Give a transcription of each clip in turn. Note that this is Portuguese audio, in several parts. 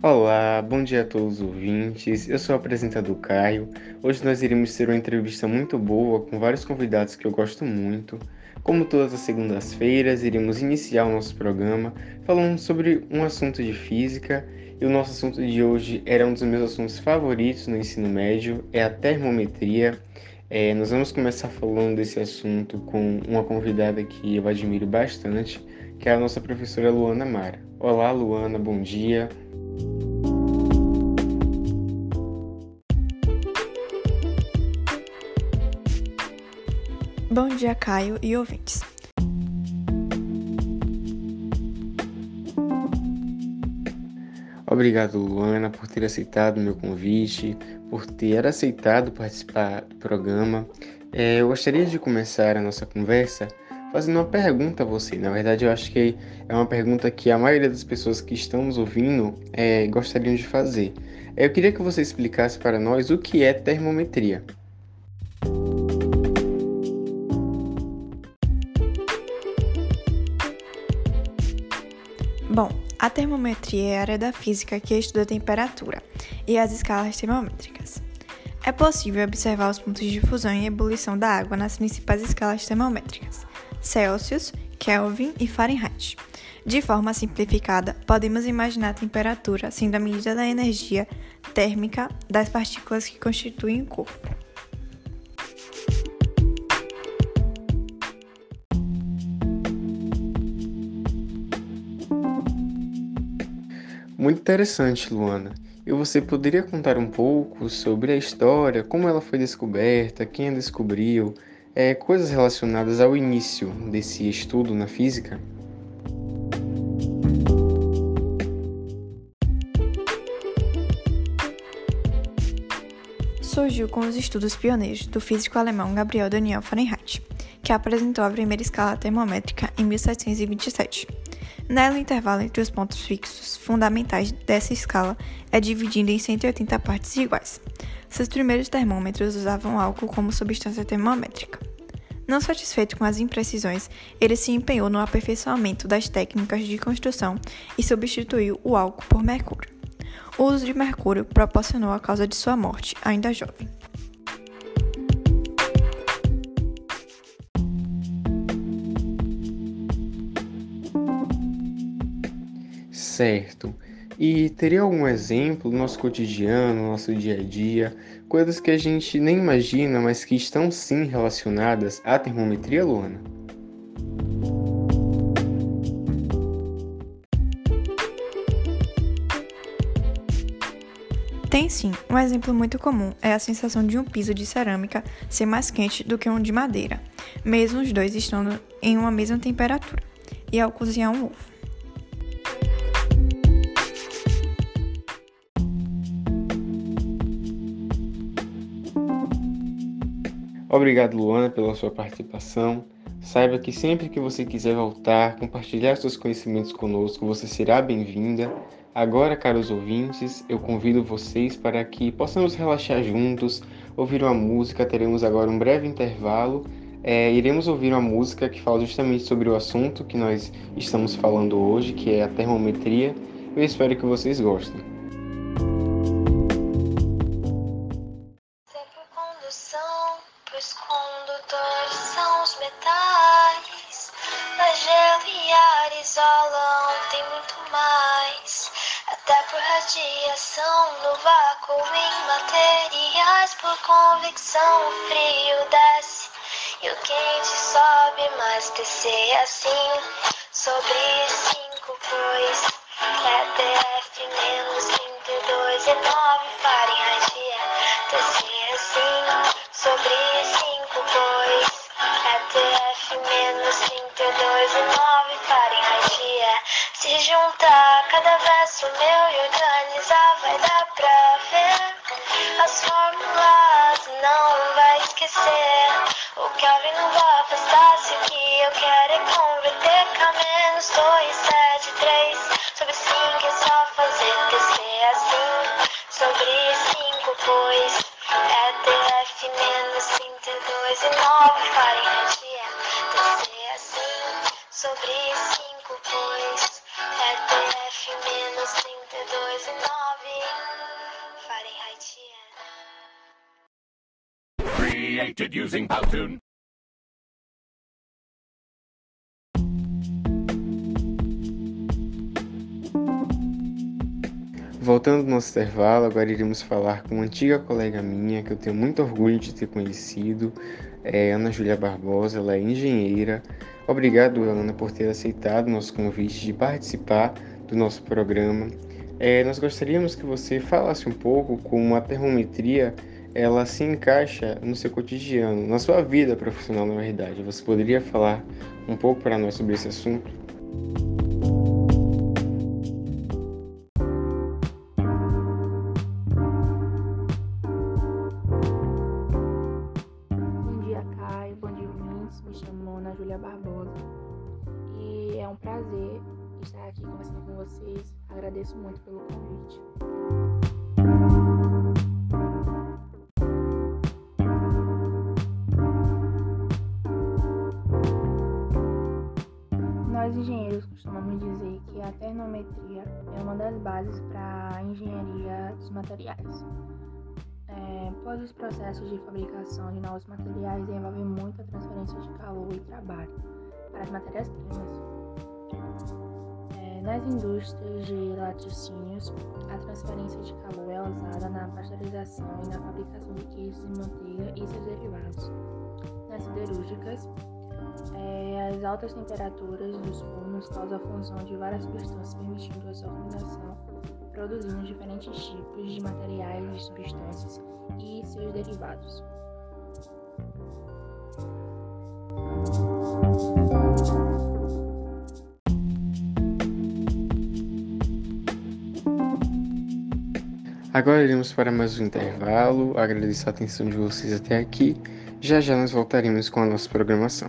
Olá, bom dia a todos os ouvintes. Eu sou o apresentador Caio. Hoje nós iremos ter uma entrevista muito boa com vários convidados que eu gosto muito. Como todas as segundas-feiras, iremos iniciar o nosso programa falando sobre um assunto de física. E o nosso assunto de hoje era um dos meus assuntos favoritos no ensino médio, é a termometria. É, nós vamos começar falando desse assunto com uma convidada que eu admiro bastante, que é a nossa professora Luana Mara. Olá, Luana, bom dia. Bom dia, Caio e ouvintes. Obrigado, Luana, por ter aceitado meu convite, por ter aceitado participar do programa. É, eu gostaria de começar a nossa conversa fazendo uma pergunta a você. Na verdade, eu acho que é uma pergunta que a maioria das pessoas que estamos ouvindo é, gostariam de fazer. É, eu queria que você explicasse para nós o que é termometria. Bom, a termometria é a área da física que estuda a temperatura e as escalas termométricas. É possível observar os pontos de fusão e ebulição da água nas principais escalas termométricas, Celsius, Kelvin e Fahrenheit. De forma simplificada, podemos imaginar a temperatura sendo a medida da energia térmica das partículas que constituem o corpo. Muito interessante, Luana. E você poderia contar um pouco sobre a história, como ela foi descoberta, quem a descobriu, é, coisas relacionadas ao início desse estudo na física? Surgiu com os estudos pioneiros do físico alemão Gabriel Daniel Fahrenheit, que apresentou a primeira escala termométrica em 1727. Nela, o intervalo entre os pontos fixos fundamentais dessa escala é dividido em 180 partes iguais. Seus primeiros termômetros usavam álcool como substância termométrica. Não satisfeito com as imprecisões, ele se empenhou no aperfeiçoamento das técnicas de construção e substituiu o álcool por mercúrio. O uso de mercúrio proporcionou a causa de sua morte, ainda jovem. Certo. E teria algum exemplo do nosso cotidiano, nosso dia a dia, coisas que a gente nem imagina, mas que estão sim relacionadas à termometria, Luana? Tem sim. Um exemplo muito comum é a sensação de um piso de cerâmica ser mais quente do que um de madeira, mesmo os dois estando em uma mesma temperatura, e ao cozinhar um ovo. Obrigado, Luana, pela sua participação. Saiba que sempre que você quiser voltar, compartilhar seus conhecimentos conosco, você será bem-vinda. Agora, caros ouvintes, eu convido vocês para que possamos relaxar juntos, ouvir uma música. Teremos agora um breve intervalo. É, iremos ouvir uma música que fala justamente sobre o assunto que nós estamos falando hoje, que é a termometria. Eu espero que vocês gostem. Radiação no vácuo em materiais por convecção o frio desce e o quente sobe mas descer assim sobre 5 pois é TF menos 32 e 9 Fahrenheit é descer assim sobre 5 pois é TF menos 32 e 9 Fahrenheit é se juntar cada verso meu e organizar vai dar pra ver. As fórmulas, não vai esquecer. O Kelvin não vai afastar-se, o que eu quero é converter. K menos 2, 7, 3 sobre 5 é só fazer descer assim. Sobre 5, pois é TF menos 32 e 9 Fahrenheit é descer assim. Sobre 5, Created using Powtoon. Voltando ao nosso intervalo, agora iremos falar com uma antiga colega minha que eu tenho muito orgulho de ter conhecido, é Ana Júlia Barbosa, ela é engenheira. Obrigado, Ana, por ter aceitado nosso convite de participar do nosso programa. É, nós gostaríamos que você falasse um pouco como a termometria ela se encaixa no seu cotidiano, na sua vida profissional, na verdade. Você poderia falar um pouco para nós sobre esse assunto? vocês. Agradeço muito pelo convite. Materiais. É, pois os processos de fabricação de novos materiais envolvem muita transferência de calor e trabalho para as matérias-primas. Nas indústrias de laticínios, a transferência de calor é usada na pasteurização e na fabricação de queijos e manteiga e seus derivados. Nas siderúrgicas, é, as altas temperaturas dos fornos causam a fusão de várias substâncias, permitindo a sua combinação, produzindo diferentes tipos de materiais e substâncias e seus derivados. Agora iremos para mais um intervalo. Agradeço a atenção de vocês até aqui. Já já nós voltaremos com a nossa programação.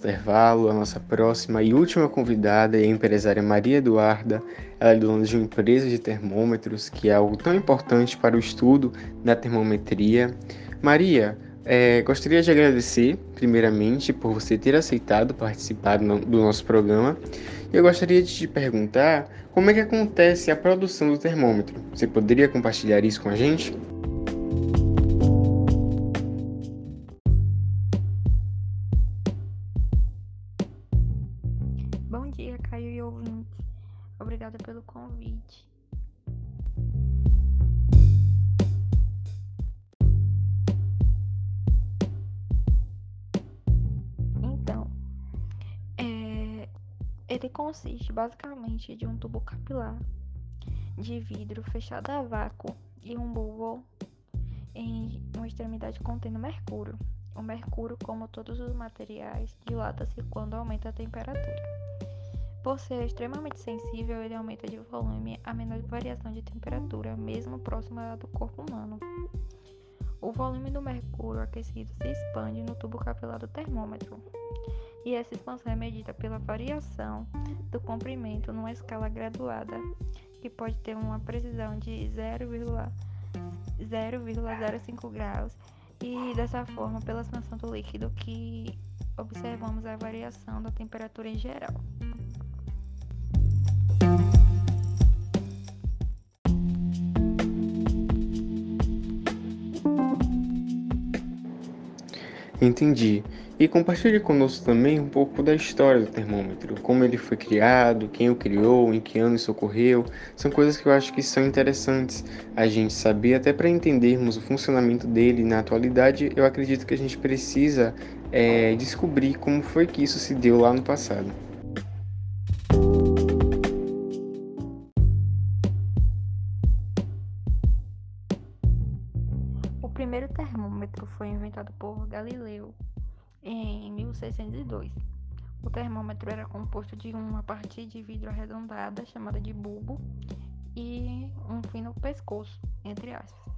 intervalo, a nossa próxima e última convidada é a empresária Maria Eduarda. Ela é dona de uma empresa de termômetros, que é algo tão importante para o estudo da termometria. Maria, é, gostaria de agradecer, primeiramente, por você ter aceitado participar do nosso programa. Eu gostaria de te perguntar como é que acontece a produção do termômetro. Você poderia compartilhar isso com a gente? Dia, Caio e ouvintes. Obrigada pelo convite. Então, é, ele consiste basicamente de um tubo capilar de vidro fechado a vácuo e um bulbo em uma extremidade contendo mercúrio. O mercúrio, como todos os materiais, dilata-se quando aumenta a temperatura. Por ser extremamente sensível, ele aumenta de volume a menor variação de temperatura, mesmo próxima do corpo humano. O volume do mercúrio aquecido se expande no tubo capilar do termômetro, e essa expansão é medida pela variação do comprimento numa escala graduada, que pode ter uma precisão de 0,05 graus, e dessa forma, pela expansão do líquido, que observamos a variação da temperatura em geral. Entendi. E compartilhe conosco também um pouco da história do termômetro, como ele foi criado, quem o criou, em que ano isso ocorreu. São coisas que eu acho que são interessantes a gente saber, até para entendermos o funcionamento dele na atualidade. Eu acredito que a gente precisa é, descobrir como foi que isso se deu lá no passado. O termômetro era composto de uma parte de vidro arredondada chamada de bulbo e um fino pescoço, entre aspas.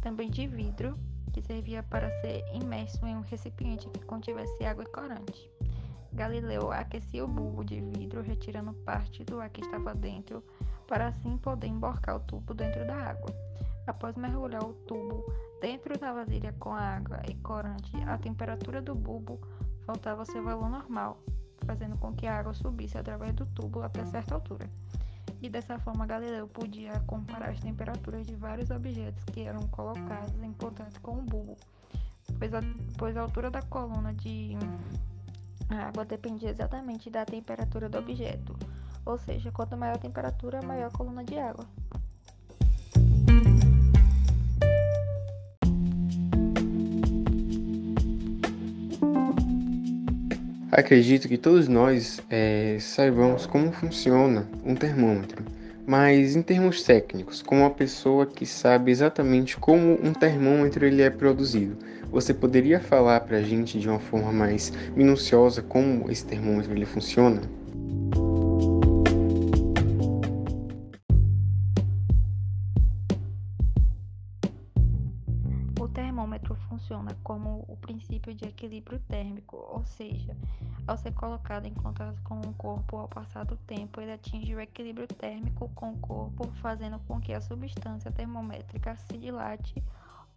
Também de vidro, que servia para ser imerso em um recipiente que contivesse água e corante. Galileu aquecia o bulbo de vidro, retirando parte do ar que estava dentro, para assim poder emborcar o tubo dentro da água. Após mergulhar o tubo dentro da vasilha com água e corante, a temperatura do bulbo voltava ao seu valor normal, fazendo com que a água subisse através do tubo até certa altura. E dessa forma, Galileu podia comparar as temperaturas de vários objetos que eram colocados em contato com o bulbo, pois a, pois a altura da coluna de água dependia exatamente da temperatura do objeto, ou seja, quanto maior a temperatura, maior a coluna de água. Acredito que todos nós é, saibamos como funciona um termômetro, mas em termos técnicos, como uma pessoa que sabe exatamente como um termômetro ele é produzido, você poderia falar para a gente de uma forma mais minuciosa como esse termômetro ele funciona? Funciona como o princípio de equilíbrio térmico, ou seja, ao ser colocado em contato com o corpo ao passar do tempo, ele atinge o equilíbrio térmico com o corpo, fazendo com que a substância termométrica se dilate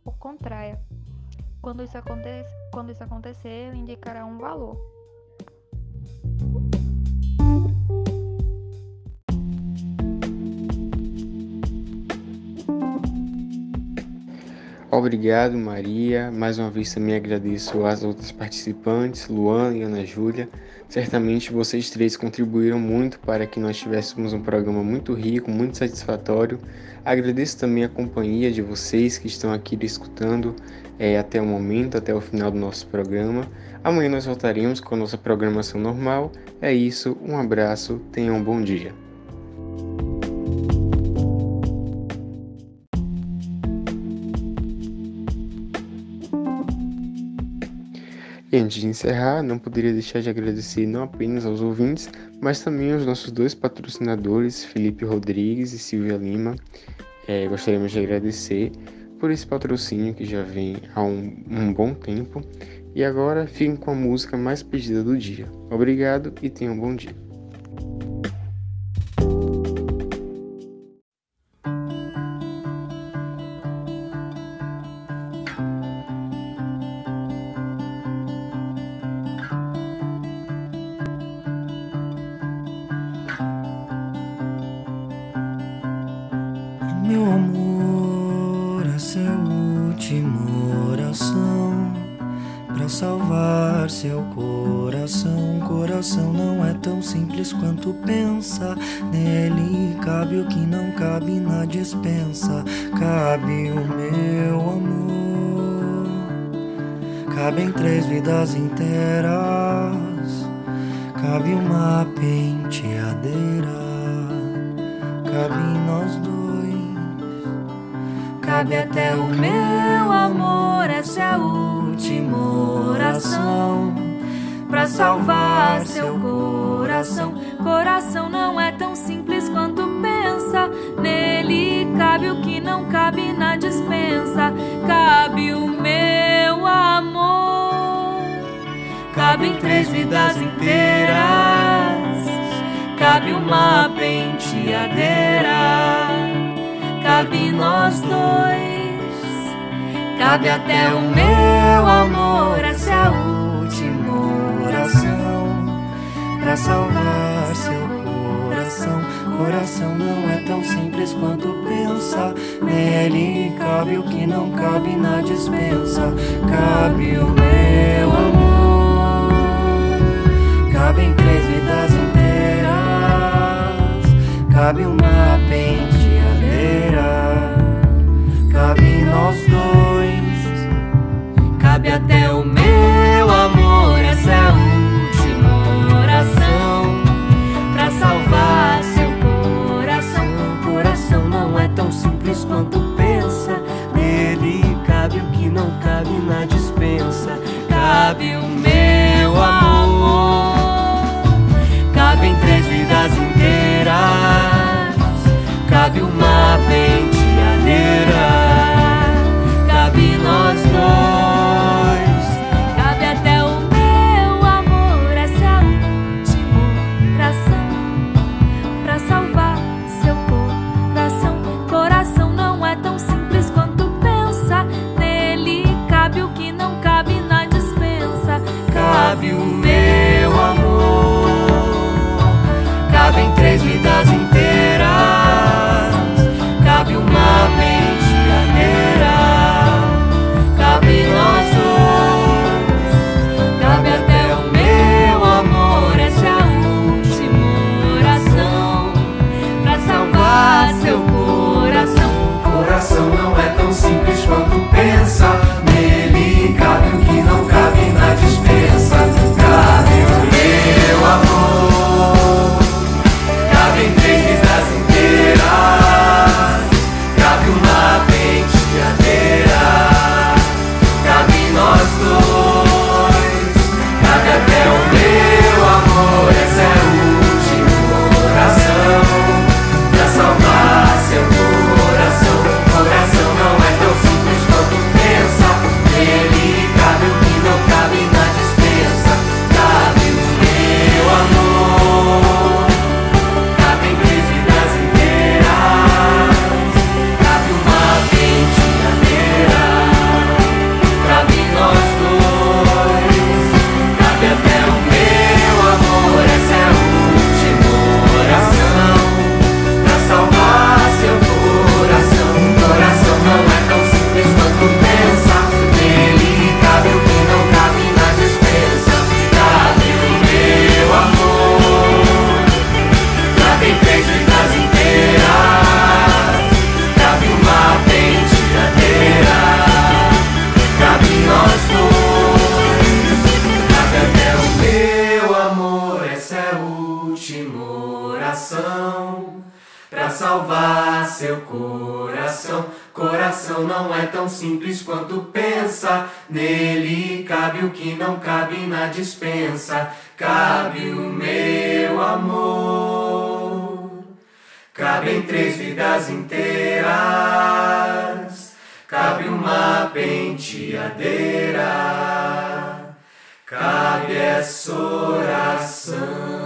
ou contraia. Quando isso, quando isso acontecer, ele indicará um valor. Obrigado, Maria. Mais uma vez também agradeço às outras participantes, Luana e Ana Júlia. Certamente vocês três contribuíram muito para que nós tivéssemos um programa muito rico, muito satisfatório. Agradeço também a companhia de vocês que estão aqui escutando é, até o momento, até o final do nosso programa. Amanhã nós voltaremos com a nossa programação normal. É isso, um abraço, tenham um bom dia. E antes de encerrar, não poderia deixar de agradecer não apenas aos ouvintes, mas também aos nossos dois patrocinadores, Felipe Rodrigues e Silvia Lima. É, gostaríamos de agradecer por esse patrocínio que já vem há um, um bom tempo. E agora fiquem com a música mais pedida do dia. Obrigado e tenham um bom dia. graça cabe o meu amor. Cabem três vidas inteiras, cabe uma penteadeira, cabe em nós dois, cabe até o meu amor. Essa é a última oração para salvar seu coração. Coração não é tão simples quanto pensa cabe o que não cabe na dispensa. Cabe o meu amor. cabe em três vidas inteiras. Cabe uma penteadeira. Cabe nós dois. Cabe até o meu amor. Essa é a última oração para salvar seu coração coração não é tão simples quanto pensa. Nele né? cabe o que não cabe na dispensa. Cabe o meu amor, cabe em três vidas inteiras, cabe uma pena. coração para salvar seu coração. Coração não é tão simples quanto pensa. Nele cabe o que não cabe na dispensa. Cabe o meu amor. Cabe em três vidas inteiras. Cabe uma penteadeira. Cabe essa oração.